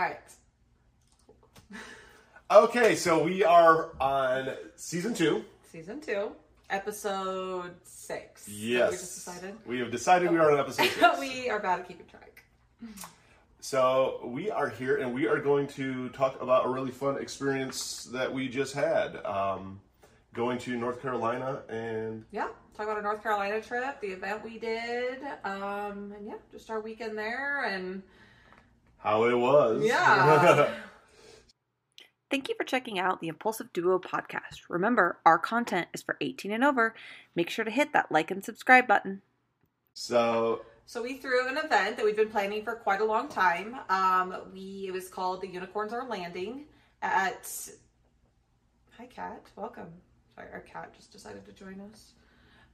All right. Okay, so we are on season two. Season two, episode six. Yes. We just decided. We have decided we are on episode six. we are bad at keeping track. So we are here and we are going to talk about a really fun experience that we just had. Um, going to North Carolina and Yeah, talk about our North Carolina trip, the event we did, um, and yeah, just our weekend there, and how it was. Yeah. Thank you for checking out the Impulsive Duo podcast. Remember, our content is for 18 and over. Make sure to hit that like and subscribe button. so So we threw an event that we've been planning for quite a long time. Um, we it was called the Unicorns Are Landing at. Hi, Cat. Welcome. Sorry, our cat just decided to join us.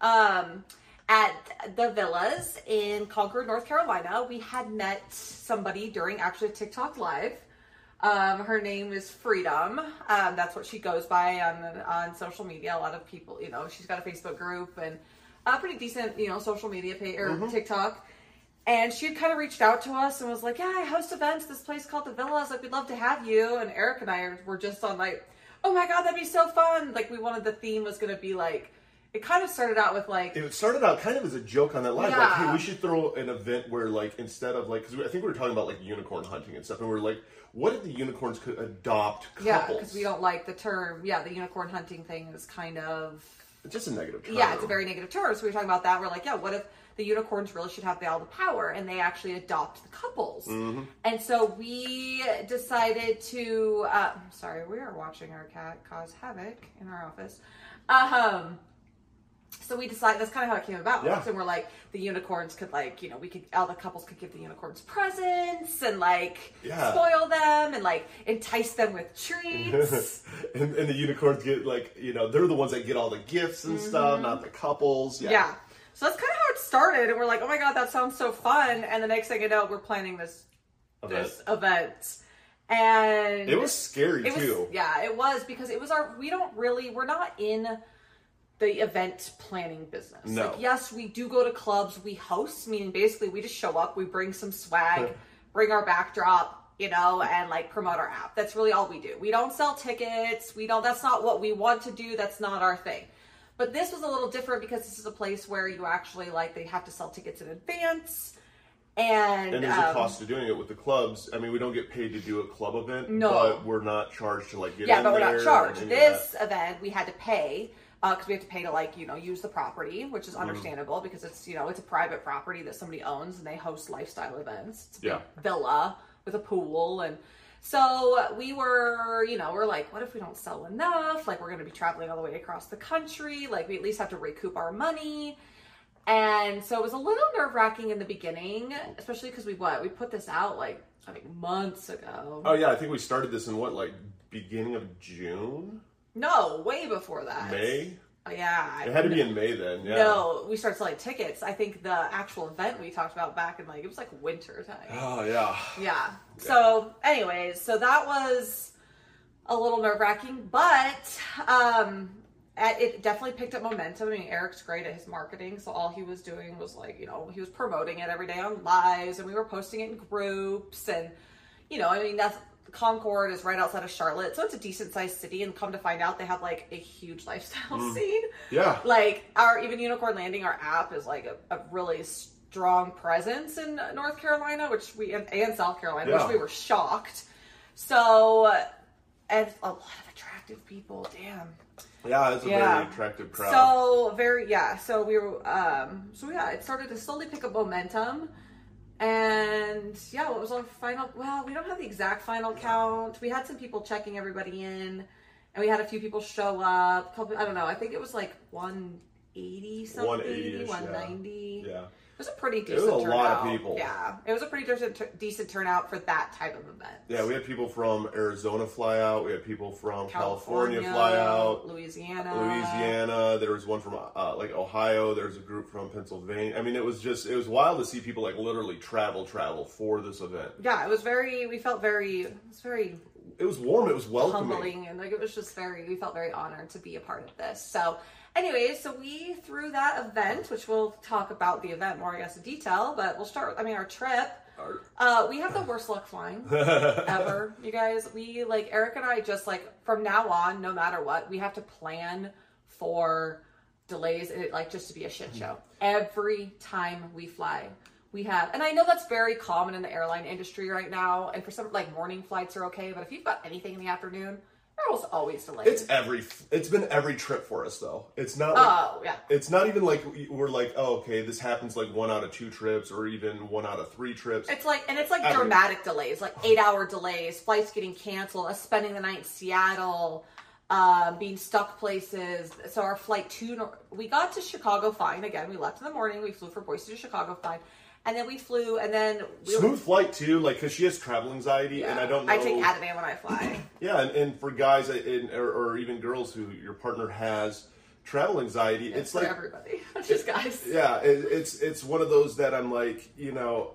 Um, at the villas in Concord, North Carolina, we had met somebody during actually TikTok live. Um, her name is Freedom. Um, that's what she goes by on on social media. A lot of people, you know, she's got a Facebook group and a pretty decent, you know, social media page or TikTok. And she had kind of reached out to us and was like, "Yeah, I host events. This place called the Villas. Like, we'd love to have you." And Eric and I were just on like, "Oh my god, that'd be so fun!" Like, we wanted the theme was going to be like. It kind of started out with like, it started out kind of as a joke on that live. Like, Yeah. hey, we should throw an event where, like, instead of like, because I think we were talking about like unicorn hunting and stuff, and we are like, what if the unicorns could adopt couples? yeah, because we don't like the term. Yeah, the unicorn hunting thing is kind of It's just a negative term. yeah, it's a very negative term. So we were talking about that. We're like, yeah, what if the unicorns really should have all the power and they actually adopt the couples? And so we decided to. Uh, sorry, we are watching our cat cause havoc in our office. Um. So we decided that's kind of how it came about. Yeah. And we're like, the unicorns could like, you know, we could all the couples could give the unicorns presents and like Yeah. spoil them and like entice them with treats. and, and the unicorns get like, you know, they're the ones that get all the gifts and stuff, not mm-hmm. the couples. Yeah. Yeah. So that's kind of how it started, and we're like, "Oh my god, that sounds so fun!" And the next thing you know, we're planning this Event. this event, and It was scary it was too. yeah, it was because it was our we don't really we're not in the event planning business. No. Like, yes, we do go to clubs, we host, meaning basically we just show up, we bring some swag, bring our backdrop, you know, and like promote our app. That's really all we do. We don't sell tickets. We don't, that's not what we want to do. That's not our thing. But this was a little different because this is a place where you actually like, they have to sell tickets in advance. And, And there's a um, cost to doing it with the clubs. I mean, we don't get paid to do a club event, No. but we're not charged to like get yeah, in but we're not charged. and any of This event we had to pay because we have to pay to like you know use the property, which is Mm-hmm. understandable because it's you know it's a private property that somebody owns and they host lifestyle events. It's a Yeah. villa with a pool and. So we were, you know, we're like, what if we don't sell enough? Like, we're going to be traveling all the way across the country. Like, we at least have to recoup our money. And so it was a little nerve wracking in the beginning, especially because we what we put this out like I think months ago. Oh yeah, I think we started this in what like beginning of June, No, way before that. May. Oh, Yeah. It had to be in May then. Yeah. No, we started selling tickets. I think the actual event we talked about back in like it was like winter time. Oh yeah. Yeah. So, anyways, so that was a little nerve wracking, but um, it definitely picked up momentum. I mean, Eric's great at his marketing, so all he was doing was like, you know, he was promoting it every day on lives, and we were posting it in groups, and you know, I mean, that's Concord is right outside of Charlotte, so it's a decent sized city. And come to find out, they have like a huge lifestyle scene Yeah. like our even unicorn landing our app is like a, a really strong presence in north carolina which we and, and south carolina Yeah. which we were shocked so and a lot of attractive people damn Yeah, it's a Yeah. very attractive crowd. so very yeah so we were um so yeah it started to slowly pick up momentum and yeah what was our final well we don't have the exact final count we had some people checking everybody in and we had a few people show up couple i don't know i think it was like 180 something 180-ish, yeah. 190 yeah. It was a pretty was decent a lot of turnout. people. yeah it was a pretty decent, decent turnout for that type of event Yeah, we had people from Arizona fly out. We had people from California, fly out. louisiana Louisiana. There was one from uh, like Ohio. There was a group from Pennsylvania. I mean, it was just it was wild to see people like literally travel, travel for this event. yeah it was very we felt very it was very It was warm. It was welcoming. humbling and like it was just very we felt very honored to be a part of this so anyways so we threw that event which we'll talk about the event more i guess in detail but we'll start i mean our trip Uh, we have the worst luck flying ever, you guys. We like Eric and I just like from now on, no matter what, we have to plan for delays and it like just to be a shit show every time we fly. We have, and I know that's very common in the airline industry right now. And for some, like morning flights are okay, but if you've got anything in the afternoon, they're always delayed. It's every. It's been every trip for us though. It's not. Like, oh yeah, It's not even like we- we're like, oh, okay, this happens like one out of two trips, or even one out of three trips. It's like, and it's like Every- dramatic delays, like eight hour delays, flights getting canceled, us spending the night in Seattle, um, being stuck places. So our flight to, we got to Chicago fine. Again, we left in the morning. We flew from Boise to Chicago fine. And then we flew, and then we Smooth flight too, like because she has travel anxiety, and I don't know. I take Ativan when I fly. Yeah, and, and for guys uh, and, or, or even girls who your partner has travel anxiety, it's for like everybody, not just guys. yeah, it, it's it's one of those that I'm like, you know,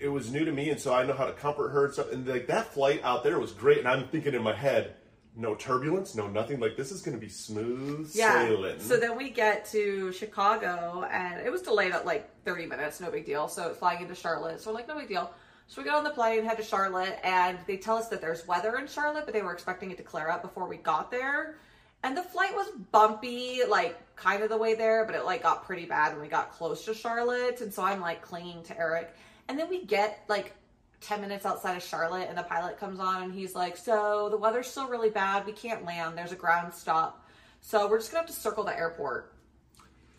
it was new to me, and so I know how to comfort her and stuff. And like that flight out there was great, and I'm thinking in my head, no turbulence, no nothing. Like this is going to be smooth sailing. So then we get to Chicago, and it was delayed at like 30 minutes, no big deal. So flying into Charlotte, so like no big deal. So we get on the plane, head to Charlotte, and they tell us that there's weather in Charlotte, but they were expecting it to clear up before we got there. And the flight was bumpy, like kind of the way there, but it like got pretty bad when we got close to Charlotte. And so I'm like clinging to Eric. And then we get like 10 minutes outside of Charlotte and the pilot comes on and he's like, So the weather's still really bad. We can't land. There's a ground stop. So we're just gonna have to circle the airport.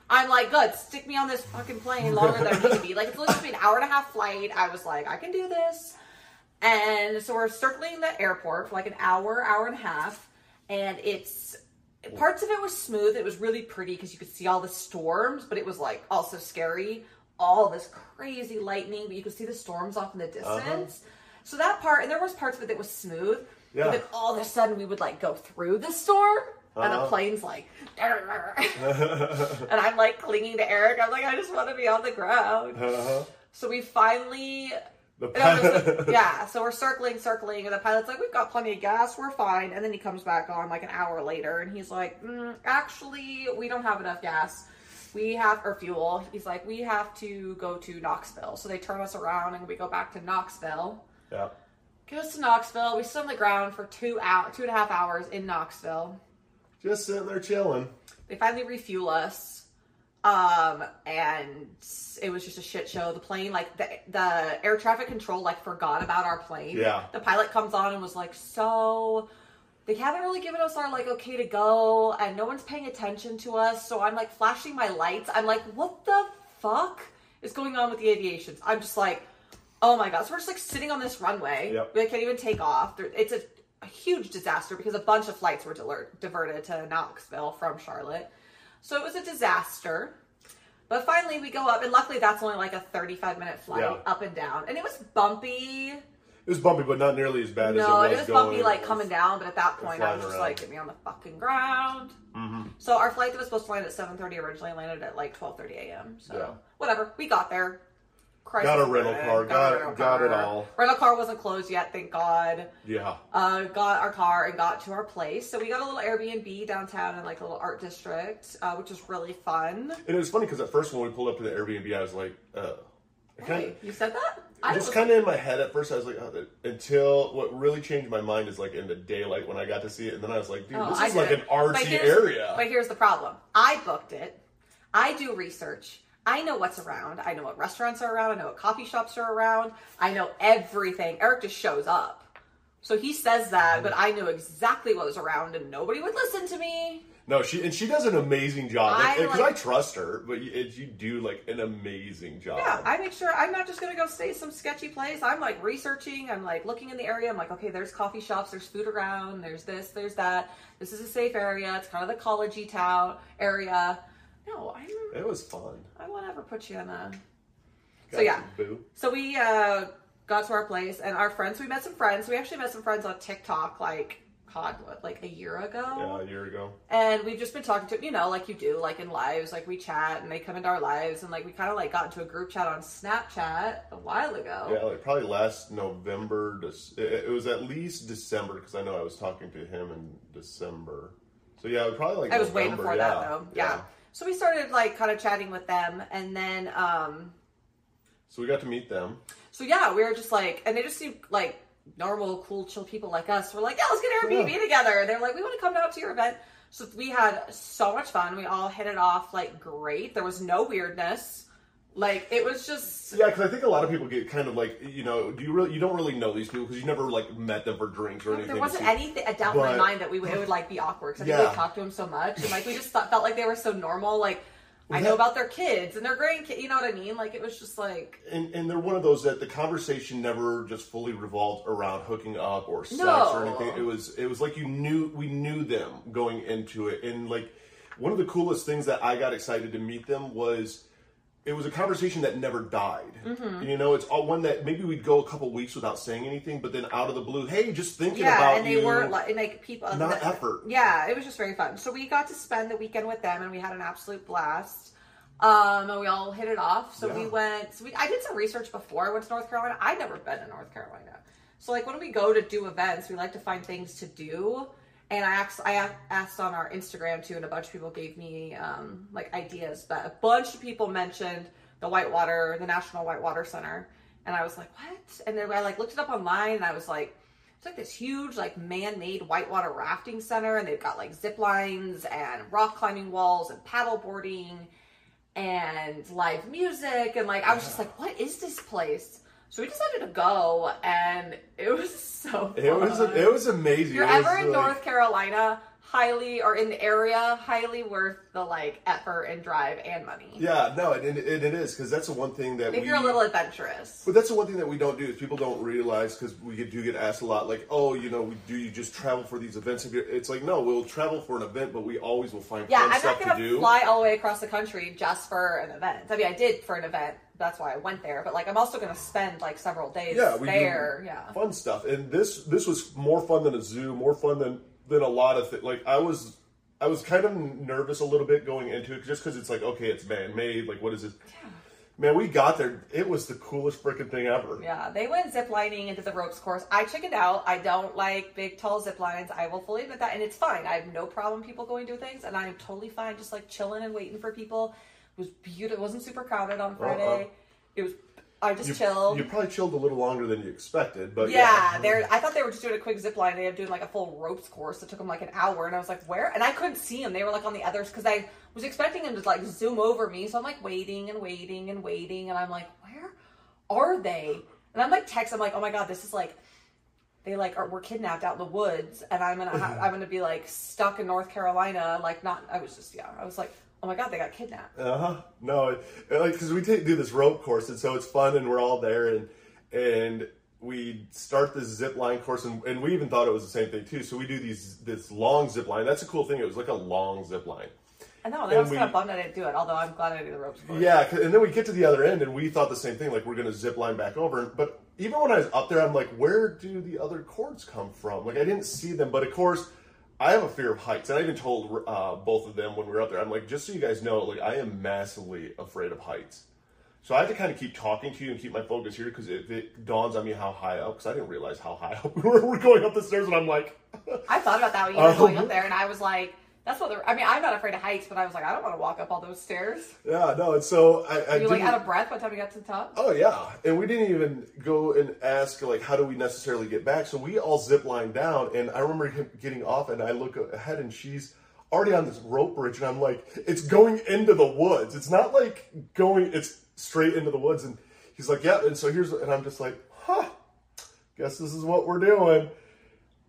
I'm like, good, stick me on this fucking plane longer than I need to be. Like, it's to be an hour and a half flight. I was like, I can do this. And so we're circling the airport for like an hour, hour and a half. And it's parts of it was smooth. It was really pretty because you could see all the storms, but it was like also scary. All this crazy lightning, but you could see the storms off in the distance. So that part, and there was parts of it that was smooth. Yeah. But then all of a sudden we would like go through the storm. And the Uh-huh. plane's like, and I'm like clinging to Eric. I'm like, I just want to be on the ground. uh-huh. So we finally, no, yeah. So we're circling, circling, and the pilot's like, "We've got plenty of gas, we're fine." And then he comes back on like an hour later, and he's like, mm, "Actually, we don't have enough gas. We have or fuel." He's like, "We have to go to Knoxville." So they turn us around, and we go back to Knoxville. yeah. Get us to Knoxville. We sit on the ground for two hour, two and a half hours in Knoxville. Just sitting there chilling. They finally refuel us. Um, and it was just a shit show. The plane, like the the air traffic control, like forgot about our plane. Yeah. The pilot comes on and was like, "So, they haven't really given us our like okay to go, and no one's paying attention to us." So I'm like flashing my lights. I'm like, "What the fuck is going on with the aviations?" I'm just like, "Oh my god!" So we're just like sitting on this runway. Yep. We can't even take off. It's a, a huge disaster because a bunch of flights were diler- diverted to Knoxville from Charlotte. So it was a disaster. But finally, we go up, and luckily, that's only like a 35 minute flight Yeah. up and down. And it was bumpy. It was bumpy, but not nearly as bad as No, it it was was going. bumpy, like coming down. But at that point, I was just around. like, get me on the fucking ground. Mhm. So our flight that was supposed to land at 7:30 originally landed at like 12:30 a.m. So Yeah. whatever, we got there. Got a rental car, got- rental got it all. Rental car wasn't closed yet, thank God. Yeah. Uh, got our car and got to our place. So we got a little Airbnb downtown in like a little art district, uh, which was really fun. And it was funny because at first when we pulled up to the Airbnb, I was like, uh, Hey, you said that? I just was- kind of in my head at first. I was like, oh, until what really changed my mind is like in the daylight when I got to see it, and then I was like, dude, Oh, this I is like an it. But artsy area. But here's the problem. I booked it. I do research. I know what's around. I know what restaurants are around. I know what coffee shops are around. I know everything. Eric just shows up. So he says that, but I knew exactly what was around and nobody would listen to me. No, she and she does an amazing job I because like- I trust her, but you, you do like an amazing job. Yeah, I make sure I'm not just gonna go stay some sketchy place. I'm like researching. I'm like looking in the area. I'm like, okay, there's coffee shops. There's food around. There's this. There's that. This is a safe area. It's kind of the collegey town area. No, I'm. it was fun. I won't ever put you in a. So yeah. boo. So we uh, got to our place, and our friends. We met some friends. We actually met some friends on TikTok, like What, like a year ago. Yeah, a year ago. And we've just been talking to him, you know, like you do, like in lives, like we chat and they come into our lives, and like we kind of like got into a group chat on Snapchat a while ago. Yeah, like probably last November. It it was at least December because I know I was talking to him in December. So yeah, probably like I was way November, before yeah. that though. Yeah. So we started like kind of chatting with them, and then um, So we got to meet them. So yeah, we were just like, and they just seemed like normal, cool, chill people like us. We're like, yeah, let's get Airbnb Yeah. together. They're like, we want to come out to your event. So we had so much fun. We all hit it off like great. There was no weirdness. Like it was just Yeah, because I think a lot of people get kind of like, you know, do you really, you don't really know these people because you never like met them for drinks or anything. there wasn't anything a doubt in my mind that we would, it would like be awkward because I Yeah. think we talked to them so much and like we just thought, felt like they were so normal. Like I Well, know about their kids and their grandkids. You know what I mean? Like it was just like And, and they're one of those that the conversation never just fully revolved around hooking up or sex No. or anything. It was it was like you knew we knew them going into it, and like one of the coolest things that I got excited to meet them was it was a conversation that never died. Mm-hmm. You know, it's all one that maybe we'd go a couple weeks without saying anything, but then out of the blue, hey, just thinking about it. yeah, about and they you. weren't like, like people Not the- effort. Yeah, it was just very fun. So we got to spend the weekend with them, and we had an absolute blast. Um, and we all hit it off. So we went. So we, I did some research before I went to North Carolina. I'd never been to North Carolina. So like when we go to do events, we like to find things to do. And I asked, I asked on our Instagram too, and a bunch of people gave me um, like ideas. But a bunch of people mentioned the Whitewater, the National Whitewater Center, and I was like, what? And then I like looked it up online, and I was like, it's like this huge like man-made whitewater rafting center, and they've got like zip lines and rock climbing walls and paddle boarding and live music, and like I was just like, what is this place? So we decided to go, and it was so. it was it was amazing. If you're It ever in like- North Carolina, highly or in the area, highly worth the like effort and drive and money. Yeah, no, and, and it is because that's the one thing that If we. you're a little adventurous. But that's the one thing that we don't do is people don't realize because we do get asked a lot, like, oh, you know, do you just travel for these events? If you're- It's like, no, we'll travel for an event, but we always will find Yeah, fun I'm stuff not gonna to do. fly all the way across the country just for an event. I mean, I did for an event. That's why I went there. But like, I'm also gonna spend like several days yeah, we there. do Yeah. fun stuff, and this this was more fun than a zoo, more fun than than a lot of things. Like I was. I was kind of nervous a little bit going into it just because it's like, okay, it's man made. Like, what is this? Man, we got there. It was the coolest freaking thing ever. Yeah, they went zip lining into the ropes course. I chickened out. I don't like big, tall zip lines. I will fully admit that, and it's fine. I have no problem people going to things, and I'm totally fine just like chilling and waiting for people. It was beautiful. It wasn't super crowded on uh, Friday. Uh-uh. It was. I just You, chilled. you probably chilled a little longer than you expected, but yeah, they're. I thought they were just doing a quick zip line. They were doing like a full ropes course. that took them like an hour, and I was like, "Where?" And I couldn't see them. They were like on the others because I was expecting them to like zoom over me. So I'm like waiting and waiting and waiting, and I'm like, "Where are they?" And I'm like text. I'm like, "Oh my god, this is like." They like are were kidnapped out in the woods, and I'm gonna ha- I'm gonna be like stuck in North Carolina, like not. I was just yeah. I was like, oh my god, they got kidnapped. Uh huh. No, it- like because we take, do this rope course, and so it's fun, and we're all there, and and we start this zip line course, and, and we even thought it was the same thing too. So we do these this long zip line. That's a cool thing. It was like a long zip line. I know. And I was we- kind of bummed I didn't do it. Although I'm glad I did the ropes course. Yeah, and then we get to the other end, and we thought the same thing. Like we're gonna zip line back over, but even when I was up there, I'm like, where do the other cords come from? Like I didn't see them, but of course. I have a fear of heights, and I even told uh, both of them when we were up there. I'm like, just so you guys know, like I am massively afraid of heights. So I have to kind of keep talking to you and keep my focus here because it, it dawns on me how high up. Because I didn't realize how high up we were. We're going up the stairs, and I'm like, I thought about that when you were Um, going up there, and I was like, "That's what." they're I mean, I'm not afraid of heights, but I was like, I don't want to walk up all those stairs. yeah, no. And so I, I You're like out of breath by the time you got to the top. Oh yeah, and we didn't even go and ask like how do we necessarily get back. So we all zip line down, and I remember him getting off, and I look ahead, and she's already on this rope bridge, and I'm like, it's going into the woods. It's not like going, it's straight into the woods. And he's like, yeah. And so here's, and I'm just like, huh, guess this is what we're doing.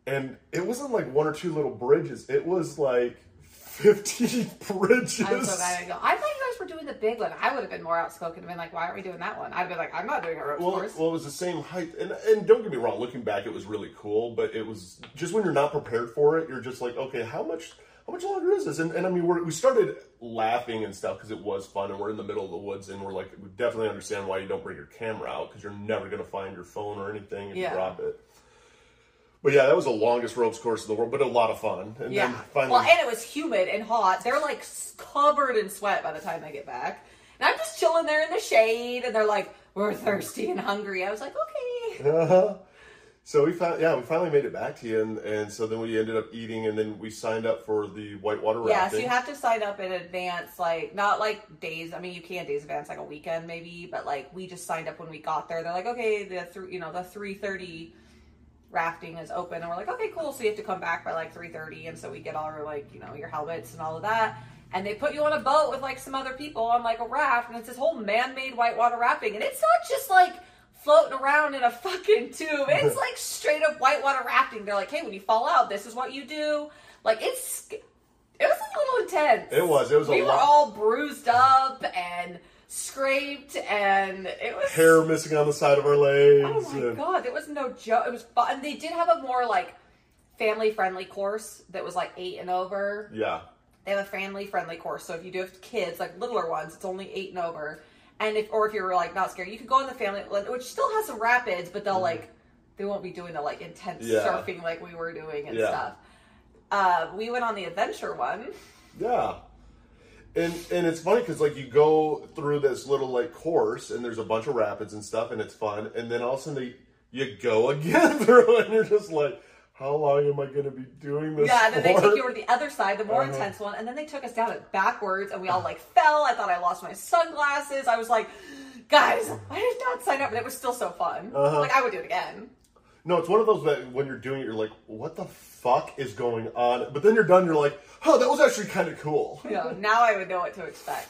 And it wasn't like one or two little bridges. It was like 15 bridges. I'm so glad I go. I thought you guys were doing the big one. I would have been more outspoken and been like, "Why aren't we doing that one?" I'd have been like, "I'm not doing a ropes Well, course." well, it was the same height, and and don't get me wrong. Looking back, it was really cool, but it was just when you're not prepared for it, you're just like, okay, how much, how much longer is this? And, and I mean, we're, we started laughing and stuff because it was fun, and we're in the middle of the woods, and we're like, we definitely understand why you don't bring your camera out because you're never gonna find your phone or anything if Yeah. you drop it. But yeah, that was the longest ropes course in the world, but a lot of fun. And yeah. then finally, Well, and it was humid and hot. They're like covered in sweat by the time they get back. And I'm just chilling there in the shade, and they're like, "We're thirsty and hungry." I was like, "Okay." Uh-huh. So we found, yeah, we finally made it back to you, and, and so then we ended up eating, and then we signed up for the whitewater rafting. Yeah, so you have to sign up in advance, like not like days. I mean, you can days advance, like a weekend maybe, but like we just signed up when we got there. They're like, okay, the th- you know the three thirty rafting is open, and we're like, okay, cool. So you have to come back by like three thirty, and so we get all our like you know your helmets and all of that. And they put you on a boat with like some other people on like a raft, and it's this whole man-made whitewater rafting, and it's not just like floating around in a fucking tube. It's like straight up whitewater rafting. They're like, hey, when you fall out, this is what you do. Like it's it was a little intense. It was. It was we were lot. all bruised up and scraped, and it was Hair missing on the side of our legs. Oh my and- god, it was no joke. It was fun. And they did have a more like family friendly course that was like eight and over. Yeah. They have a family friendly course, so if you do have kids, like littler ones, it's only eight and over. And if or if you're like not scared, you could go in the family, which still has some rapids, but they'll like they won't be doing the like intense Mm-hmm. Yeah. surfing like we were doing and Yeah. stuff. Uh, we went on the adventure one. Yeah. And and it's funny because like you go through this little like course and there's a bunch of rapids and stuff and it's fun and then all of a sudden they, you go again through and you're just like, how long am I going to be doing this? Yeah, and then they take you over to the other side, the more Uh-huh. intense one, and then they took us down it backwards, and we all like fell. I thought I lost my sunglasses. I was like, guys, I did not sign up, and it was still so fun. Uh-huh. Like I would do it again. No, it's one of those that when you're doing it, you're like, what the fuck is going on? But then you're done, you're like, oh, that was actually kind of cool. Know, now I would know what to expect.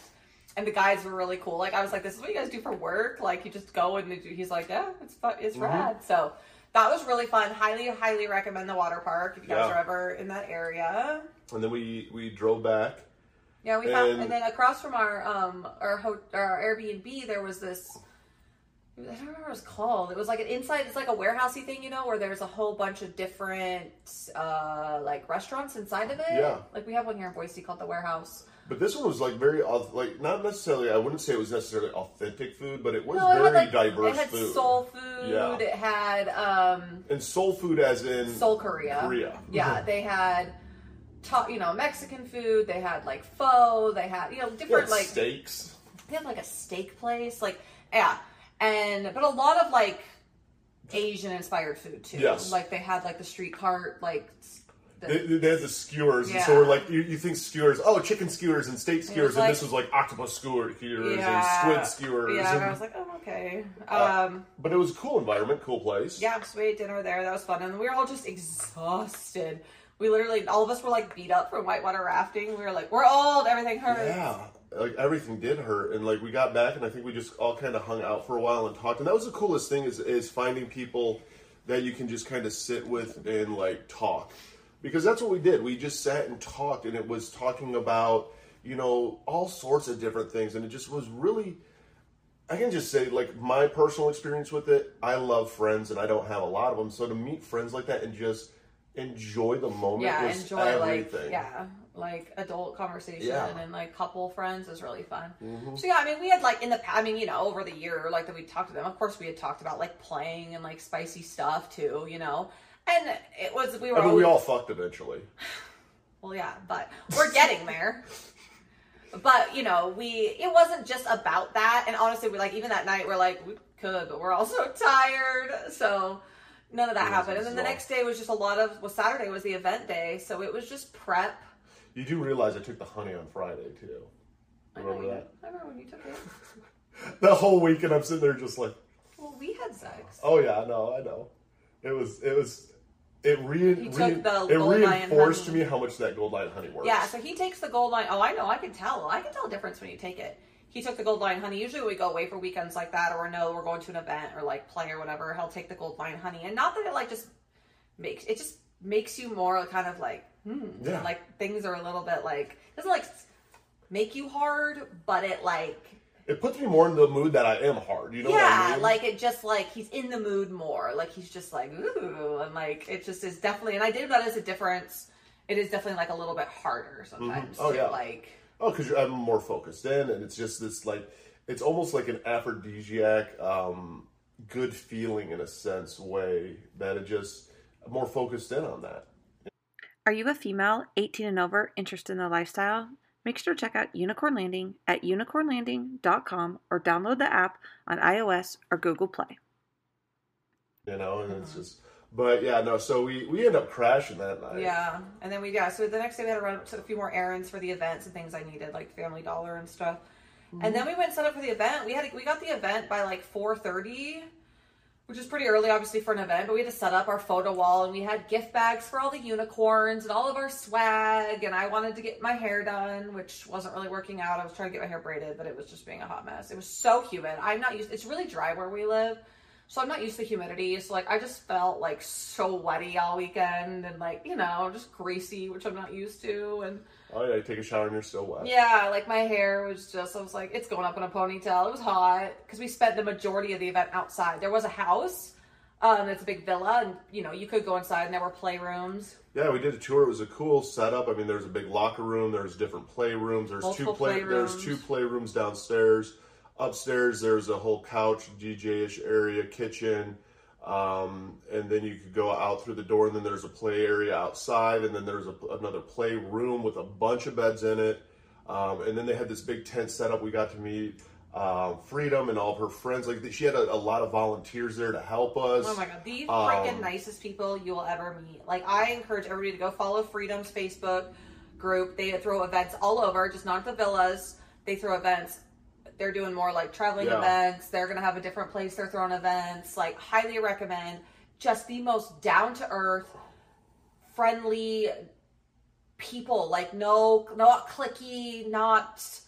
And the guys were really cool. Like I was like, this is what you guys do for work. Like you just go and he's like, yeah, it's fun. It's Mm-hmm. rad. So that was really fun. Highly, highly recommend the water park if you guys Yeah. are ever in that area. And then we we drove back. Yeah, we found, And- and then across from our um our ho- our Airbnb, there was this. I don't remember what it was called. It was like an inside. It's like a warehousey thing, you know, where there's a whole bunch of different uh like restaurants inside of it. Yeah. Like we have one here in Boise called the Warehouse. But this one was like very like not necessarily. I wouldn't say it was necessarily authentic food, but it was No, it very had like diverse it had food. soul food. Yeah. It had um and soul food, as in Seoul, Korea. Korea. Yeah, they had. Ta- you know, Mexican food. They had like pho. They had you know different like steaks. they had like a steak place like yeah and but a lot of like asian inspired food too Yes. like they had like the street cart like the, They, had the skewers, and so we're like, you, you think skewers? Oh, chicken skewers and steak skewers, and like- this was like octopus skewers yeah, and squid skewers. yeah and and- i was like oh okay Uh, um but it was a cool environment, cool place. yeah so we ate dinner there that was fun and we were all just exhausted we literally all of us were like beat up from whitewater rafting we were like we're old everything hurts Yeah, like everything did hurt, and like we got back, and I think we just all kind of hung out for a while and talked, and that was the coolest thing is is finding people that you can just kind of sit with and like talk, because that's what we did. We just sat and talked, and it was talking about you know all sorts of different things, and it just was really. I can just say, like my personal experience with it, I love friends, and I don't have a lot of them. So to meet friends like that and just enjoy the moment yeah was enjoy everything. like yeah like adult conversation Yeah. Mm-hmm. and like couple friends is really fun so yeah i mean we had like in the pa- i mean you know over the year like that we talked to them of course we had talked about like playing and like spicy stuff too you know and it was we were I mean, always, we all fucked eventually. well yeah but we're getting there but you know we it wasn't just about that and honestly we like even that night we're like we could but we're also tired so none of that happened and then the exhausting. next day was just a lot of well saturday was the event day so it was just prep You do realize I took the honey on Friday too. I Remember you- that? I remember when you took it. The whole weekend I'm sitting there just like, Well, we had sex. oh yeah, I know, I know. It was, it was, it re, He re- took the it gold lion reinforced to me how much that gold lion honey works. Yeah, so he takes the gold line. Oh, I know. I can tell. I can tell a difference when you take it. He took the gold line honey. Usually we go away for weekends like that, or no, we're going to an event or like play or whatever. He'll take the gold line honey, and not that it like just makes it just makes you more kind of like hmm, Yeah. like things are a little bit like doesn't like make you hard, but it like It puts me more in the mood that I am hard. You know what yeah, I mean? like it just like he's in the mood more. Like he's just like ooh, and like it just is definitely. And I did notice a difference. It is definitely like a little bit harder sometimes. Oh, to, yeah. like oh, because I'm more focused in, and it's just this like, it's almost like an aphrodisiac, um, good feeling in a sense way that it just I'm more focused in on that. Are you a female, 18 and over, interested in the lifestyle? Make sure to check out Unicorn Landing at unicornlanding.com or download the app on iOS or Google Play. you know and it's just But yeah, no. So we we end up crashing that night. Yeah, and then we yeah. So the next day we had to run to a few more errands for the events and things I needed, like Family Dollar and stuff. And mm-hmm. then we went set up for the event. We had we got the event by like four thirty, which is pretty early, obviously for an event. But we had to set up our photo wall, and we had gift bags for all the unicorns and all of our swag. And I wanted to get my hair done, which wasn't really working out. I was trying to get my hair braided, but it was just being a hot mess. It was so humid. I'm not used. It's really dry where we live. So I'm not used to humidity. So like I just felt like so wetty all weekend and like, you know, just greasy, which I'm not used to. And Oh yeah, you take a shower and you're still wet. yeah, like my hair was just, I was like, it's going up in a ponytail. It was hot because we spent the majority of the event outside. There was a house, um, it's a big villa, and you know, you could go inside and there were playrooms. Yeah, we did a tour. It was a cool setup. I mean, there's a big locker room. There's different playrooms. There's Multiple two play. There's playrooms. two playrooms downstairs. Upstairs, there's a whole couch, DJ-ish area, kitchen, um, and then you could go out through the door. And then there's a play area outside, and then there's a, another play room with a bunch of beds in it. Um, and then they had this big tent set up. We got to meet uh, Freedom and all of her friends. Like she had a, a lot of volunteers there to help us. Oh my god, the Um, freaking nicest people you will ever meet. Like I encourage everybody to go follow Freedom's Facebook group. They throw events all over, just not at the villas. They throw events. They're doing more like traveling Yeah. events. They're gonna have a different place they're throwing events. Like highly recommend. Just the most down to earth, friendly people. Like no, not clicky, not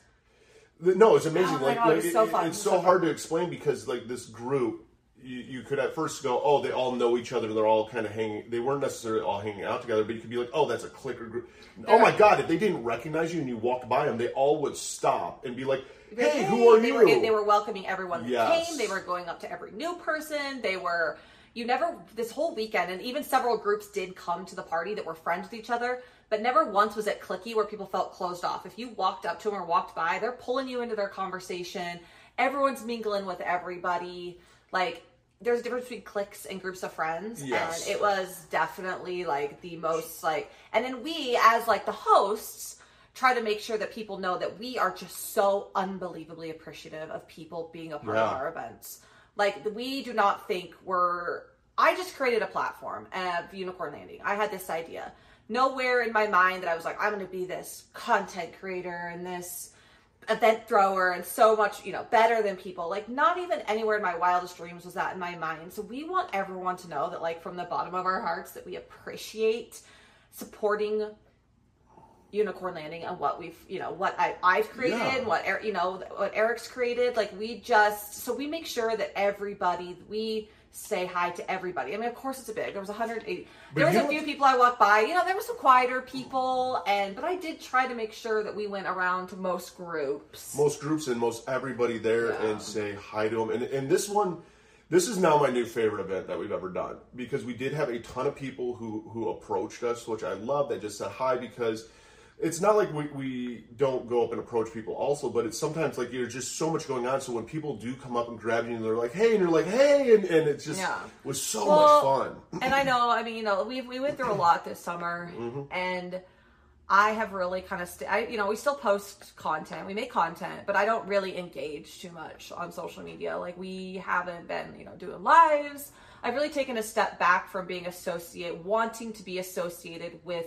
No, it's amazing. Oh like, God, like, it so it- it's was so so hard fun. to explain because like this group, you, you could at first go, oh, they all know each other. They're all kind of hanging. They weren't necessarily all hanging out together, but you could be like, oh, that's a clicker group. Oh my God, if they didn't recognize you and you walked by them, they all would stop and be like, hey, who are they you? Were, they were welcoming everyone that Yes. came. They were going up to every new person. They were, you never, this whole weekend, and even several groups did come to the party that were friends with each other, but never once was it clicky where people felt closed off. If you walked up to them or walked by, they're pulling you into their conversation. Everyone's mingling with everybody. Like, there's a difference between cliques and groups of friends. Yes. And it was definitely like the most like, and then we, as like the hosts, try to make sure that people know that we are just so unbelievably appreciative of people being a part of our events. Like we do not think we're. I just created a platform of Unicorn Landing. I had this idea. Nowhere in my mind that I was like, I'm going to be this content creator and this event thrower and so much, you know, better than people. Like not even anywhere in my wildest dreams was that in my mind. So we want everyone to know that like from the bottom of our hearts that we appreciate supporting unicorn landing and what we've you know what I, i've created Yeah. what you know what eric's created like we just so we make sure that everybody we say hi to everybody i mean of course it's a big there was 180 But there was a few people i walked by you know there were some quieter people and but i did try to make sure that we went around to most groups most groups and most everybody there Yeah. and say hi to them. And, and this one, this is now my new favorite event that we've ever done because we did have a ton of people who who approached us, which I love. That just said hi because it's not like we, we don't go up and approach people also, but it's sometimes like there's just so much going on. So when people do come up and grab you and they're like, hey, and you're like, hey, and, and it just Yeah. was so Well, much fun. and I know, I mean, you know, we we went through a lot this summer, Mm-hmm. and I have really kind of, st- I you know, we still post content, we make content, but I don't really engage too much on social media. Like we haven't been, you know, doing lives. I've really taken a step back from being associated, wanting to be associated with.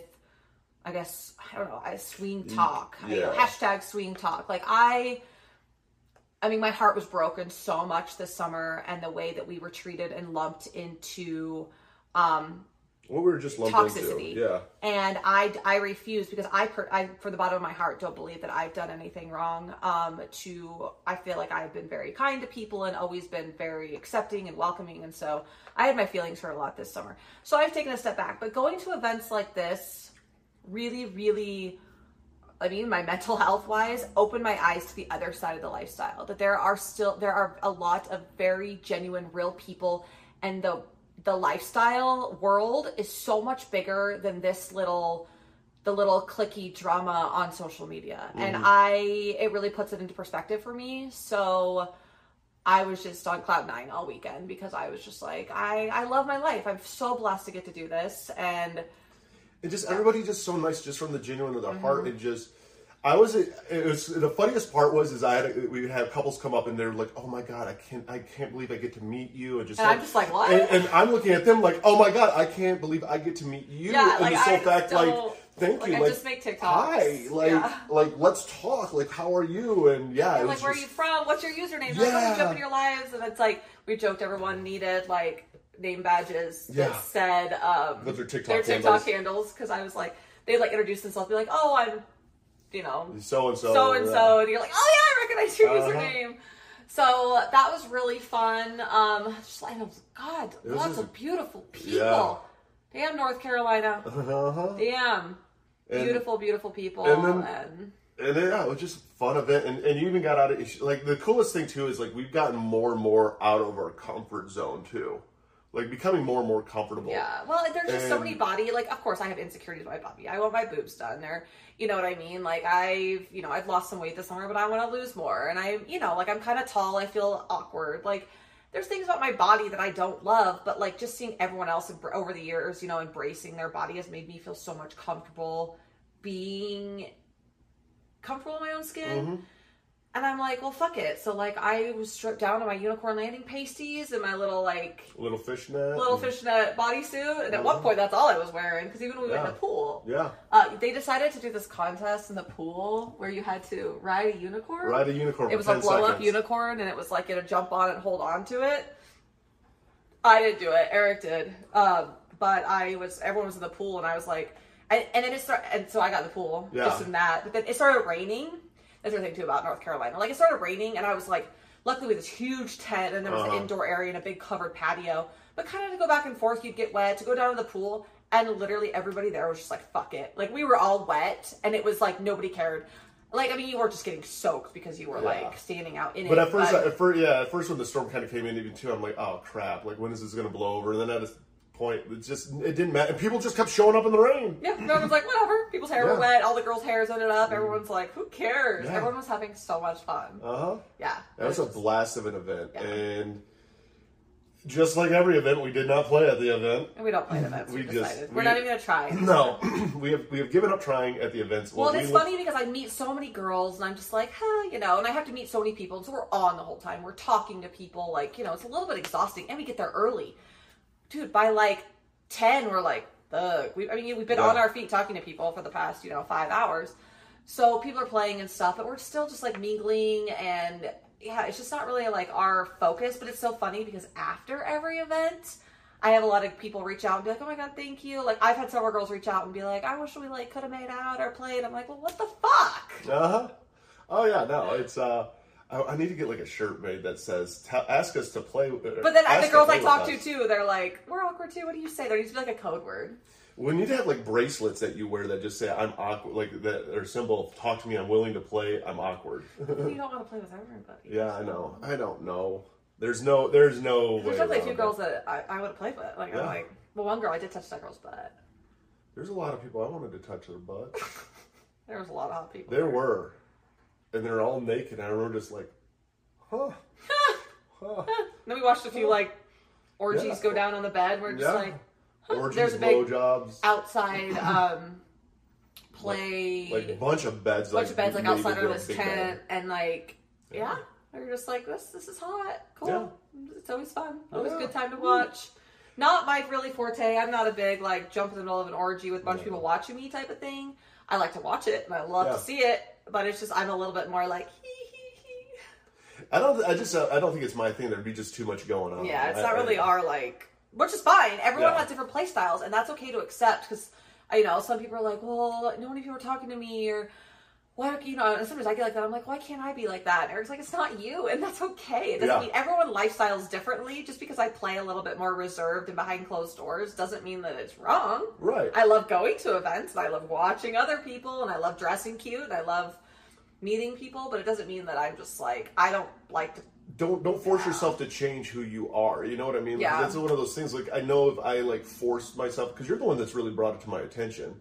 I guess I don't know. I swing talk. I- hashtag swing talk. Like I, I mean, my heart was broken so much this summer, and the way that we were treated and lumped into um, What we were just lumped toxicity. into. Yeah. And I, I refuse because I, per, I, for the bottom of my heart, don't believe that I've done anything wrong. Um, to, I feel like I've been very kind to people and always been very accepting and welcoming. And so I had my feelings hurt a lot this summer. So I've taken a step back. But going to events like this really, really, I mean, my mental health wise, opened my eyes to the other side of the lifestyle. That there are still there are a lot of very genuine, real people, and the the lifestyle world is so much bigger than this little the little clicky drama on social media. Mm-hmm. And I it really puts it into perspective for me. So I was just on cloud nine all weekend because I was just like, I, I love my life. I'm so blessed to get to do this. And And just everybody just so nice, just from the genuine of their heart, Mm-hmm. and just I was. It was the funniest part was is I had we had couples come up and they're like, "Oh my god, I can't I can't believe I get to meet you," and just And like, I'm just like, "What?" And, and I'm looking at them like, "Oh my god, I can't believe I get to meet you." Yeah, and like, the sole fact, like, thank like, you, I like, just make TikToks. hi, like, Yeah. like let's talk, like, how are you? And yeah, it like, where are you from? What's your username? Like, Yeah. oh, jump in your lives. And it's like, we joked everyone needed like name badges Yeah. that said um, With their TikTok their TikTok handles. handles. Because I was like, they'd like introduce themselves, be like, oh, I'm, you know, so and so, so and so, and you're like, oh yeah, I recognize your Uh-huh. username. So that was really fun. Um, just like, God, It lots of beautiful people. Yeah. Damn, North Carolina. Uh-huh. Damn. And- beautiful, beautiful people. and then- and And then, yeah, it was just a fun event, and, and you even got out of like the coolest thing too is like we've gotten more and more out of our comfort zone too, like becoming more and more comfortable. Yeah, well, there's just so many body. Like, of course, I have insecurities with my body. I want my boobs done. There, you know what I mean. Like, I've, you know, I've lost some weight this summer, but I want to lose more. And I, you know, like I'm kind of tall. I feel awkward. Like, there's things about my body that I don't love, but like just seeing everyone else over the years, you know, embracing their body has made me feel so much comfortable being comfortable in my own skin. Mm-hmm. And I'm like, well, fuck it. So like, I was stripped down to my unicorn landing pasties and my little like little fishnet, little and- fishnet bodysuit, and at one point that's all I was wearing because even when we went in the pool, Yeah, uh, they decided to do this contest in the pool where you had to ride a unicorn. ride a unicorn. It was a 10 blow up unicorn, and it was like you had to jump on it and hold on to it. I didn't do it. Eric did, um, but I was. Everyone was in the pool, and I was like, and, and then it started. And so I got in the pool Yeah. just in that. But then it started raining. The thing too about North Carolina. Like it started raining, and I was like, luckily we had this huge tent, and there was Uh-huh. an indoor area and a big covered patio. But kind of to go back and forth, you'd get wet. To go down to the pool, and literally everybody there was just like, "Fuck it!" Like we were all wet, and it was like nobody cared. Like I mean, you were just getting soaked because you were Yeah. like standing out in it. But at first, at first, yeah, at first when the storm kind of came in, even too, I'm like, oh crap, like when is this going to blow over? And then at a point, it just it didn't matter, and people just kept showing up in the rain. yeah, everyone's like, whatever. People's hair were Yeah. Mm. wet. All the girls' hairs ended up. Everyone's like, who cares? Yeah. Everyone was having so much fun. Uh huh. Yeah, That was a blast of an event, Yeah. and just like every event, we did not play at the event. and we don't play at events. We, We just- decided we- we're not even gonna try. No, we have we have given up trying at the events. Well, it's funny because I meet so many girls, and I'm just like, huh, you know, and I have to meet so many people, and so we're on the whole time. We're talking to people, like, you know, it's a little bit exhausting, and we get there early, dude. By like ten, we're like, ugh. We, I mean, we've been Yeah. on our feet talking to people for the past, you know, five hours. So people are playing and stuff, but we're still just like mingling, and yeah, it's just not really like our focus. But it's so funny because after every event. I have a lot of people reach out and be like, "Oh my god, thank you!" Like I've had several girls reach out and be like, "I wish we like could have made out or played." I'm like, "Well, what the fuck?" Uh huh. Oh yeah, no, it's uh. I, I need to get like a shirt made that says "Ask us to play." But then the girls I talk to too, they're like, "We're awkward too." What do you say? There needs to be like a code word. We need to have like bracelets that you wear that just say "I'm awkward," like that are symbol "Talk to me. I'm willing to play. I'm awkward." you don't want to play with everybody. yeah, I know. I don't know. There's no. There's no way. There's definitely few it. girls that I, I would have played with. Like Yeah. I'm like, well, one girl I did touch that girl's butt. There's a lot of people I wanted to touch their butt. There was a lot of hot people. There were, and they're all naked. And I remember just like, huh, huh. Then we watched a few like orgies Yeah. go down on the bed. We're just Yeah. like Orgies, There's a big outside um play like a bunch of beds, bunch like of beds like outside of this tent bed. and like yeah. Yeah. they were just like this this is hot cool it's always fun always a good time to watch not my really forte i'm not a big like jump in the middle of an orgy with a bunch of people watching me type of thing i like to watch it and i love to see it but it's just i'm a little bit more like hee hee hee I don't. I just. Uh, I don't think it's my thing. There'd be just too much going on. yeah it's I- not I- really our like which is fine everyone Yeah. has different play styles and that's okay to accept because you know some people are like well no many people are talking to me or why you know sometimes i get like that i'm like why can't i be like that and eric's like it's not you and that's okay it doesn't Yeah. mean everyone lifestyles differently just because i play a little bit more reserved and behind closed doors doesn't mean that it's wrong Right. i love going to events and i love watching other people and i love dressing cute and i love meeting people but it doesn't mean that i'm just like i don't like to don't don't force Yeah. yourself to change who you are. You know what I mean? Yeah. That's one of those things. Like I know if I like forced myself because you're the one that's really brought it to my attention.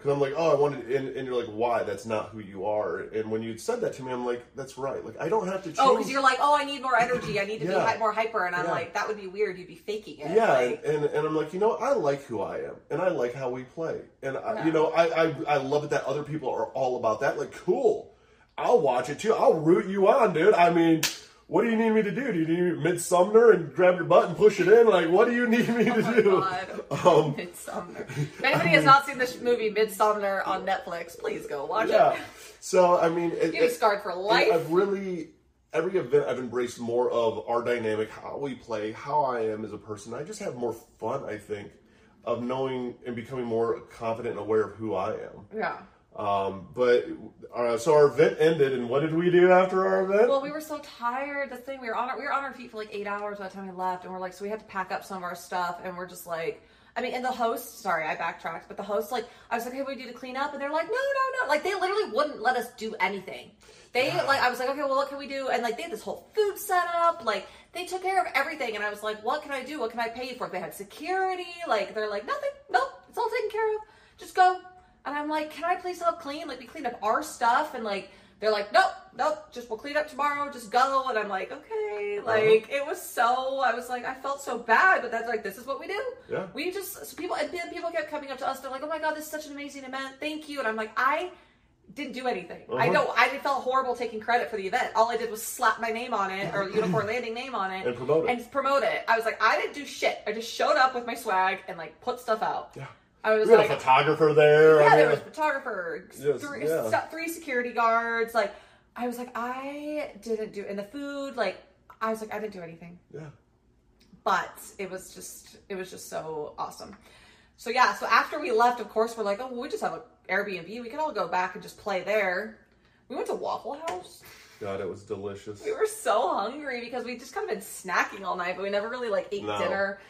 Because I'm like, oh, I wanted, and, and you're like, why? That's not who you are. And when you said that to me, I'm like, that's right. Like I don't have to change. Oh, because you're like, oh, I need more energy. I need to Yeah. be more hyper, and I'm Yeah. like, that would be weird. You'd be faking it. Yeah, Like, and, and and I'm like, you know, I like who I am, and I like how we play, and I, Yeah. you know, I, I I love it that other people are all about that. Like, cool, I'll watch it too. I'll root you on, dude. I mean, what do you need me to do? Do you need me to Midsommar and grab your butt and push it in? Like, what do you need me to Oh my do? Um, Midsommar. If anybody has not seen this movie Midsommar on Netflix, please go watch it. yeah. it. So I mean, it, You'll it- scarred for life. I've really every event I've embraced more of our dynamic, how we play, how I am as a person. I just have more fun, I think, of knowing and becoming more confident and aware of who I am. Yeah. Um, but uh, so our event ended, and what did we do after our event? Well, we were so tired. The thing we were on our, we were on our feet for like eight hours by the time we left, and we're like, so we had to pack up some of our stuff, and we're just like, I mean, and the host, sorry, I backtracked, but the host, like, I was like, hey, what do we do to clean up? And they're like, no, no, no, like they literally wouldn't let us do anything. They like, I was like, okay, well, what can we do? And like, they had this whole food set up, like. They took care of everything, and I was like, "What can I do? What can I pay you for?" They had security, like they're like, "Nothing, nope, it's all taken care of. Just go." And I'm like, can I please help clean? Like, we cleaned up our stuff, and like, they're like, nope, nope, just we'll clean up tomorrow. Just go. And I'm like, okay. Like, it was so. I was like, I felt so bad, but that's like, this is what we do. Yeah. We just so people and then people kept coming up to us. They're like, oh my god, this is such an amazing event. Thank you. And I'm like, I didn't do anything. I Uh-huh. know I felt horrible taking credit for the event. All I did was slap my name on it or Unicorn Landing name on it And promote it. and promote it. I was like, I didn't do shit. I just showed up with my swag and like put stuff out. Yeah. I was we had like, a photographer there. yeah, I there mean, was photographer, Yes, three, yeah. three security guards. Like, I was like, I didn't do, and the food, like, I was like, I didn't do anything. yeah. But it was just, it was just so awesome. So yeah, so after we left, of course, we're like, oh, well, we just have an Airbnb. We can all go back and just play there. We went to Waffle House. God, it was delicious. We were so hungry because we just kind of been snacking all night, but we never really like ate No. dinner.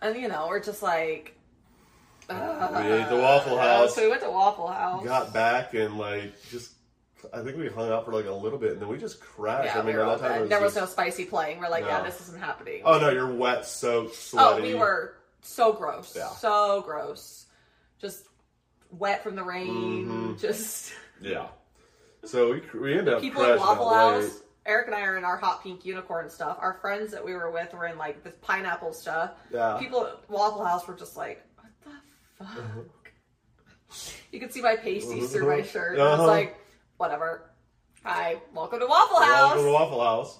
And you know, we're just like. Uh, We ate the Waffle House. So we went to Waffle House. Got back and like just. I think we hung out for like a little bit, and then we just crashed. Yeah, I mean, we were all dead. it there was just- no spicy playing. We're like, yeah, this isn't happening. Oh no, you're wet, soaked, Oh, we were so gross. Yeah. So gross. Just wet from the rain. Mhm. Just Yeah. So we we ended up people at Waffle House. late. Eric and I are in our hot pink unicorn stuff. Our friends that we were with were in like this pineapple stuff. Yeah. People at Waffle House were just like, the fuck? You could see my pasties through my shirt. I was Uh-huh. like, whatever. Hi, welcome to Waffle House. Welcome to Waffle House.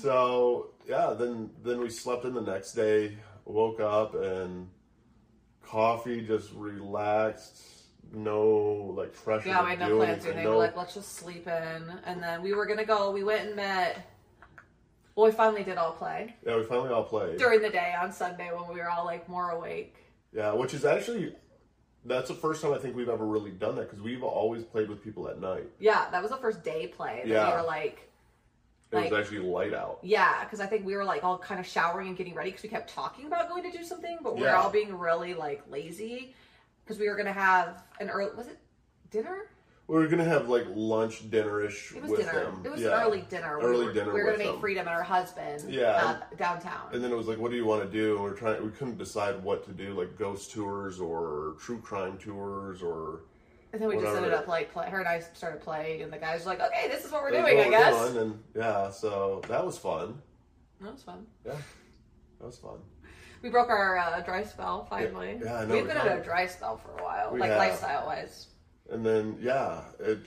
So yeah, then then we slept in the next day. Woke up and coffee, just relaxed. No like pressure. Yeah, we had no plans. And they were like, let's just sleep in. And then we were gonna go. We went and met. Well, we finally did all play yeah, we finally all played. during the day on Sunday when we were all like more awake. Yeah, which is actually that's the first time I think we've ever really done that because we've always played with people at night. Yeah, that was the first day play. That Yeah. we were like, It Like- was actually light out. yeah, because I think we were like all kind of showering and getting ready because we kept talking about going to do something, but we were Yeah. all being really like lazy because we were gonna have an early. Was it dinner? We were gonna have like lunch, dinnerish It was with dinner. them. It was yeah. an early dinner. Early we were, dinner We were gonna meet them. Freedom and her husband. Yeah. uh, downtown. And then it was like, what do you want to do? And we're trying. We couldn't decide what to do, like ghost tours or true crime tours or. And then we just ended up like play, her and I started playing, and the guys were like, "Okay, this is what we're That's doing, what I guess." doing, And yeah, so that was fun. That was fun. Yeah, that was fun. We broke our uh, dry spell finally. Yeah, I know, We've we been in a dry spell for a while, We like have. lifestyle wise. And then yeah, it,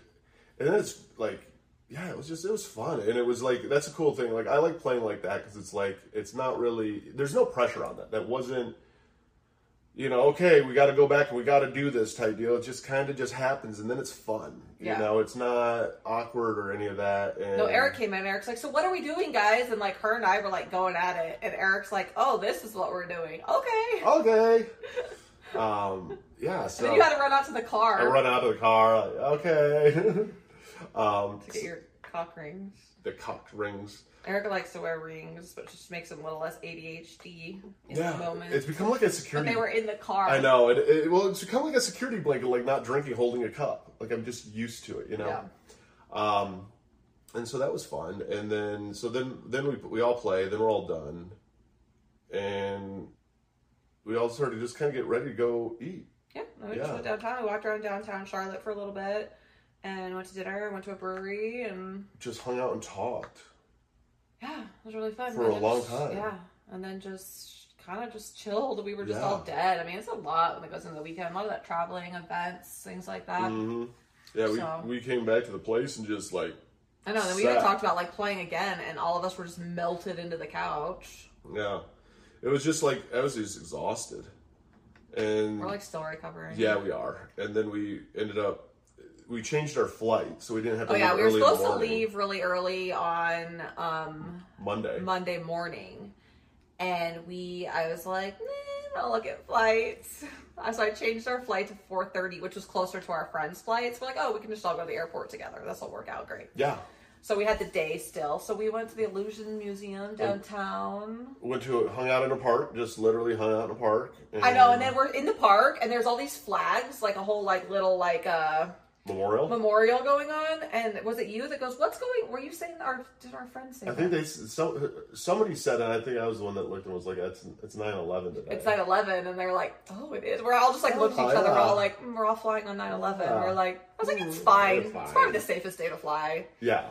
and then it's like, yeah, it was just it was fun, and it was like that's a cool thing. Like I like playing like that because it's like it's not really there's no pressure on that. That wasn't. You know, okay, we got to go back and we got to do this type deal. It just kind of just happens, and then it's fun. Yeah. You know, it's not awkward or any of that. And No, Eric came in. Eric's like, "So what are we doing, guys?" And like her and I were like going at it, and Eric's like, "Oh, this is what we're doing." Okay. okay. um, yeah, so and then you had to run out to the car I run out of the car. Like, okay. um, to get your cock rings. the cock rings. Erica likes to wear rings, but just makes him a little less ADHD in Yeah, the moment. it's become like a security. but they were in the car. I know. It, it, well, it's become like a security blanket, like not drinking, holding a cup. Like I'm just used to it, you know. Yeah. Um, and so that was fun. And then so then then we we all play. Then we're all done, and we all started to just kind of get ready to go eat. Yeah. We just went downtown. We walked around downtown Charlotte for a little bit, and went to dinner. Went to a brewery, and Just hung out and talked. yeah, it was really fun. For And a long just- time. Yeah, and then just kind of just chilled. We were just Yeah. all dead. I mean, it's a lot when it goes into the weekend. A lot of that traveling, events, things like that. hmm Yeah, we, So- we came back to the place and just like, I know. Then we even talked about like playing again, and all of us were just melted into the couch. yeah. It was just like, I was just exhausted. And We're like still recovering. yeah, we are. And then we ended up, we changed our flight. So we didn't have to Oh yeah, we were early in the supposed to leave really early on um, Monday. Monday morning, and we I was like, nah, I'll look at flights. So I changed our flight to 4:30, which was closer to our friends' flights. We're like, oh, we can just all go to the airport together. This will work out great. yeah. So we had the day still. So we went to the Illusion Museum downtown. Went to, hung out in a park, just literally hung out in a park. I know, and then we're in the park, and there's all these flags, like a whole like little like uh Memorial. memorial going on. And was it you that goes, "What's going?" Were you saying, or did our friends say? I that? think they some somebody said, and I think I was the one that looked and was like, "It's it's 9/11 today." It's 9 11, and they're like, oh, it is. We're all just like looking at each Oh, other. We're all like, mm, we're all flying on 9 11. Yeah. We're like, I was like, it's Mm, fine. it's It's, probably the safest day to fly. Yeah.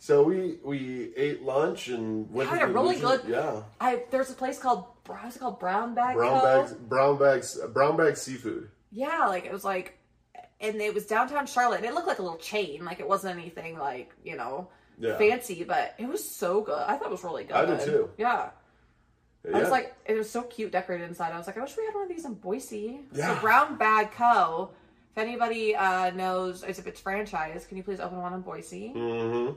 So we we ate lunch and went Had to a the really good- yeah I There's a place called, how's it called? Brown Bag brown Co? bags brown bags brown bag seafood. Yeah, like it was like, and it was downtown Charlotte, and it looked like a little chain. Like it wasn't anything like, you know, Yeah, fancy, but it was so good. I thought it was really good. I did too. Yeah. I was like, it was so cute decorated inside. I was like, I wish we had one of these in Boise. Yeah. So Brown Bag Co. If anybody uh, knows if it's franchise, can you please open one in Boise? hmm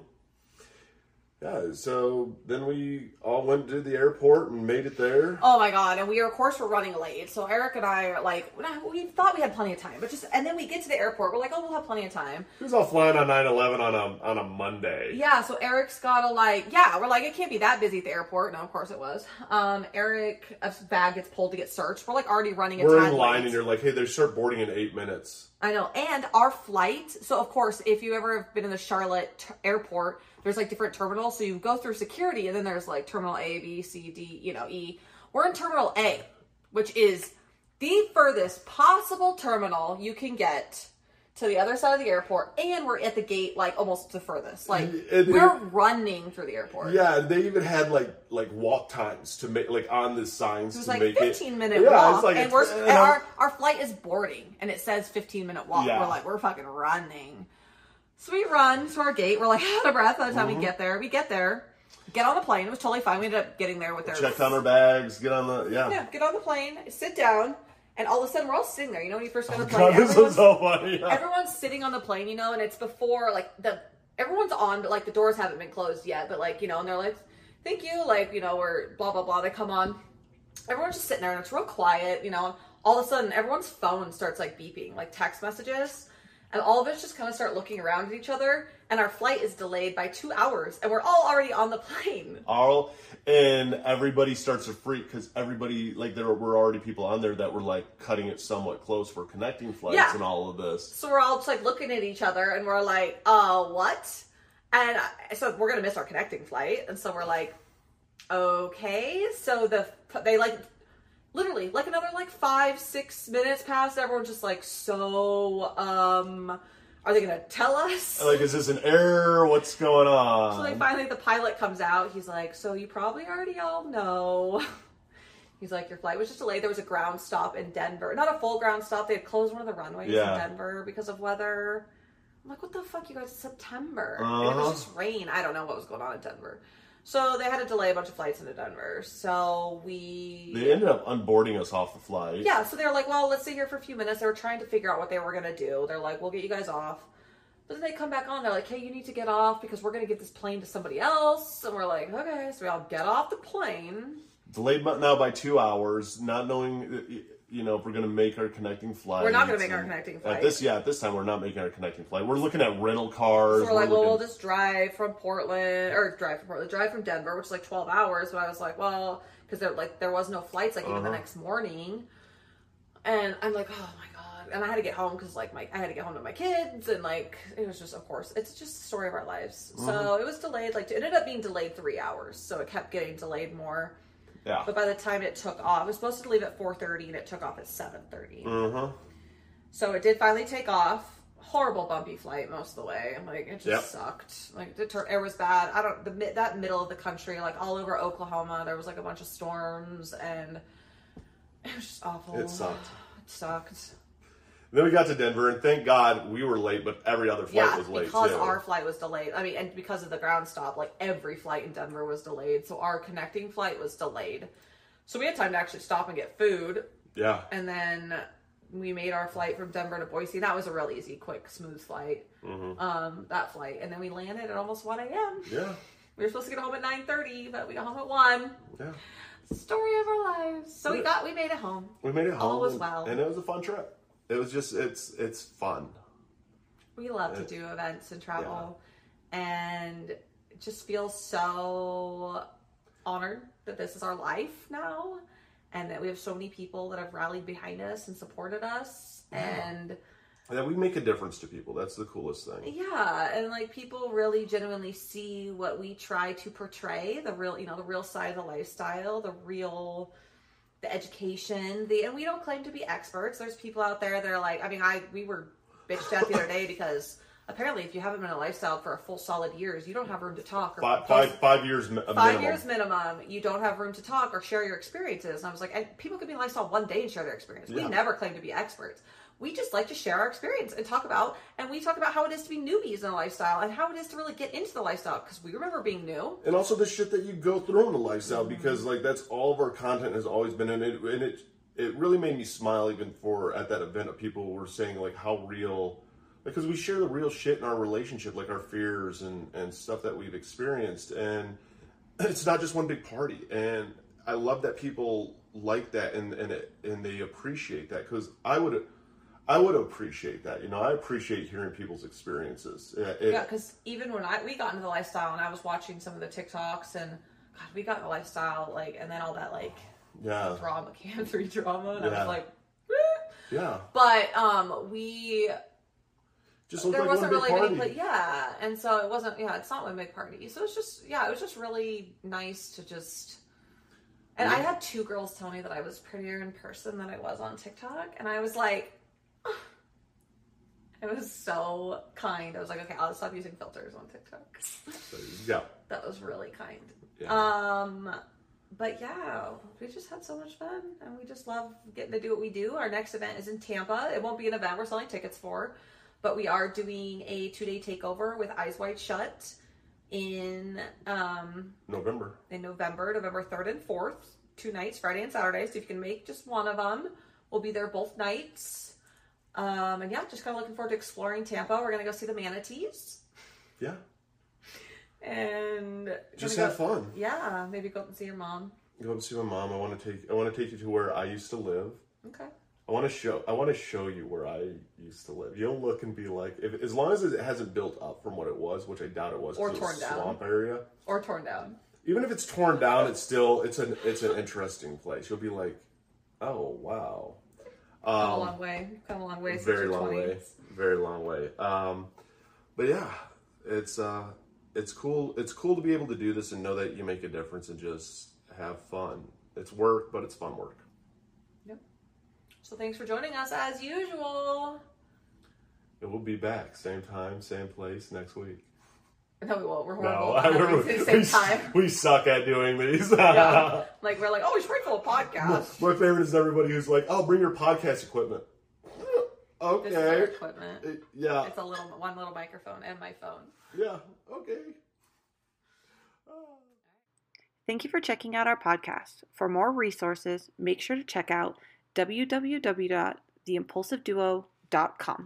Yeah. So then we all went to the airport and made it there. Oh my god! And we of course were running late. So Eric and I are like, we thought we had plenty of time, but just and then we get to the airport. We're like, oh, we'll have plenty of time. Was all flying on 9/11 on a on a Monday. Yeah. So Eric's gotta like, yeah, we're like, it can't be that busy at the airport. No, of course it was. Um, Eric, a bag gets pulled to get searched. We're like already running a We're in line, late. and you're like, "Hey, they start boarding in eight minutes." I know. And our flight, so of course, if you ever have been in the Charlotte t- airport, there's like different terminals. So you go through security and then there's like terminal A, B, C, D, you know, E. We're in terminal A, which is the furthest possible terminal you can get to the other side of the airport. And we're at the gate, like almost the furthest. Like And- we're running through the airport. Yeah, they even had like like walk times to make like on the signs It was to like make 15 it. minute yeah, walk, like and we're and our our flight is boarding, and it says 15 minute walk. Yeah. We're like we're fucking running. So we run to our gate. We're like out of breath by the time Mm-hmm. we get there. We get there, get on the plane. It was totally fine. We ended up getting there with our checked on our bags, get on the yeah. yeah. Get on the plane, sit down, and all of a sudden we're all sitting there. You know when you first get on the plane, God, this everyone's, so funny. Yeah. everyone's sitting on the plane, you know, and it's before like the everyone's on, but like the doors haven't been closed yet. But like you know, and they're like, "Thank you," like you know, we're blah blah blah. They come on, everyone's just sitting there, and it's real quiet, you know. All of a sudden, everyone's phone starts like beeping, like text messages, and all of us just kind of start looking around at each other. And our flight is delayed by two hours, and we're all already on the plane. all and everybody starts to freak because everybody like there were already people on there that were like cutting it somewhat close for connecting flights Yeah. and all of this. So we're all just like looking at each other and we're like, uh, what? And I- so we're gonna miss our connecting flight. And so we're like, okay. So the they like literally like another like five six minutes passed. Everyone's just like, so um, are they gonna tell us? Like, is this an error? What's going on? So like finally the pilot comes out. He's like, so you probably already all know. He's like, your flight was just delayed. There was a ground stop in Denver. Not a full ground stop. They had closed one of the runways Yeah. in Denver because of weather. I'm like, what the fuck, you guys? It's September. And it Uh-huh. was just rain. I don't know what was going on in Denver. So they had to delay a bunch of flights into Denver. So we they ended up unboarding us off the flight. yeah, so they're like, well, let's sit here for a few minutes. They were trying to figure out what they were going to do. They're like, we'll get you guys off. But then they come back on. They're like, hey, you need to get off because we're going to get this plane to somebody else. And we're like, okay. So we all get off the plane. Delayed now by two hours, not knowing you know if we're gonna make our connecting flight. We're not gonna make our connecting flight. At this, yeah, at this time we're not making our connecting flight. We're looking at rental cars. So we're like, well, we'll just drive from Portland or drive from Portland, drive from Denver, which is like 12 hours. But I was like, well, because there like there was no flights like even the Uh-huh. next morning. And I'm like, oh my god! And I had to get home because like my I had to get home to my kids, and like it was just, of course, it's just the story of our lives. So Mm-hmm. it was delayed. Like it ended up being delayed three hours, so it kept getting delayed more. Yeah. But by the time it took off, it was supposed to leave at 4:30 and it took off at 7:30. Mm-hmm. So it did finally take off. Horrible bumpy flight most of the way. I'm Like it just Yep. sucked. Like the tur- air was bad. I don't the that middle of the country, like all over Oklahoma, there was like a bunch of storms and it was just awful. It sucked. It sucked. Then we got to Denver, and thank God we were late, but every other flight yeah, was late because too. our flight was delayed. I mean, and because of the ground stop, like every flight in Denver was delayed. So our connecting flight was delayed. So we had time to actually stop and get food, Yeah. and then we made our flight from Denver to Boise. That was a real easy, quick, smooth flight. Mm-hmm. Um, that flight, and then we landed at almost one a.m. Yeah. We were supposed to get home at nine thirty, but we got home at one. Yeah. Story of our lives. So we got, we made it home. We made it home. All was well. and it was a fun trip. It was just it's it's fun. We love to do events and travel, and it just feels so honored that this is our life now, and that we have so many people that have rallied behind us and supported us, and And that we make a difference to people. That's the coolest thing. yeah, and like people really genuinely see what we try to portray the real, you know, the real side of the lifestyle, the real. The education, the and we don't claim to be experts. There's people out there that are like, I mean, I we were bitched at the other day because apparently, if you haven't been in a lifestyle for a full solid years, you don't have room to talk. Or Five five five years mi- a five years minimum, you don't have room to talk or share your experiences. And I was like, and people could be in lifestyle one day and share their experience. We Yeah. never claim to be experts. We just like to share our experience and talk about, and we talk about how it is to be newbies in a lifestyle and how it is to really get into the lifestyle because we remember being new. and also the shit that you go through in the lifestyle Mm-hmm. because like that's all of our content has always been in it and it it really made me smile even for at that event of people were saying like how real because we share the real shit in our relationship like our fears and and stuff that we've experienced and it's not just one big party and i love that people like that and and it, and they appreciate that because i would i would appreciate that. You know i appreciate hearing people's experiences. It- it- Yeah, because even when I we got into the lifestyle and I was watching some of the TikToks and God, we got the lifestyle like, and then all that like yeah. drama, Cam three drama, and I was like, yeah. But um, we just there like wasn't really party. any yeah and so it wasn't yeah it's not one big party. So it's just yeah it was just really nice to just and i had two girls tell me that i was prettier in person than i was on tiktok and i was like it was so kind. I was like okay i'll stop using filters on tiktok. So, yeah that was really kind. Yeah. um but yeah we just had so much fun and we just love getting to do what we do. Our next event is in tampa. It won't be an event we're selling tickets for but we are doing a two-day takeover with eyes wide shut in um November. in november november 3rd and 4th two nights friday and saturday. So if you can make just one of them we'll be there both nights um and yeah just kind of looking forward to exploring tampa we're gonna go see the manatees Yeah. and Just have go- fun. Yeah, maybe go up and see your mom. Go up and see my mom. I want to take. I want to take you to where I used to live. Okay. I want to show. I want to show you where I used to live. You'll look and be like, if, as long as it hasn't built up from what it was, which I doubt it was, Or it was torn a down. swamp area. Or torn down. Even if it's torn down, it's still it's an it's an interesting place. You'll be like, oh wow, Come a um, long way. Come a long way. very long 20s. way, very long way. Um, but yeah, it's uh, it's cool. It's cool to be able to do this and know that you make a difference and just have fun. It's work, but it's fun work. Yep. So thanks for joining us as usual. And we'll be back same time, same place next week. No, we won't. We're No, horrible. I No, remember we say the same time. we suck at doing these. Yeah. Like we're like, oh, we should record a podcast. My favorite is everybody who's like, "Oh, bring your podcast equipment." This is our Okay. equipment. It- yeah. It's a little one little microphone and my phone. Yeah. Okay. Thank you for checking out our podcast. For more resources, make sure to check out www.theimpulsiveduo.com.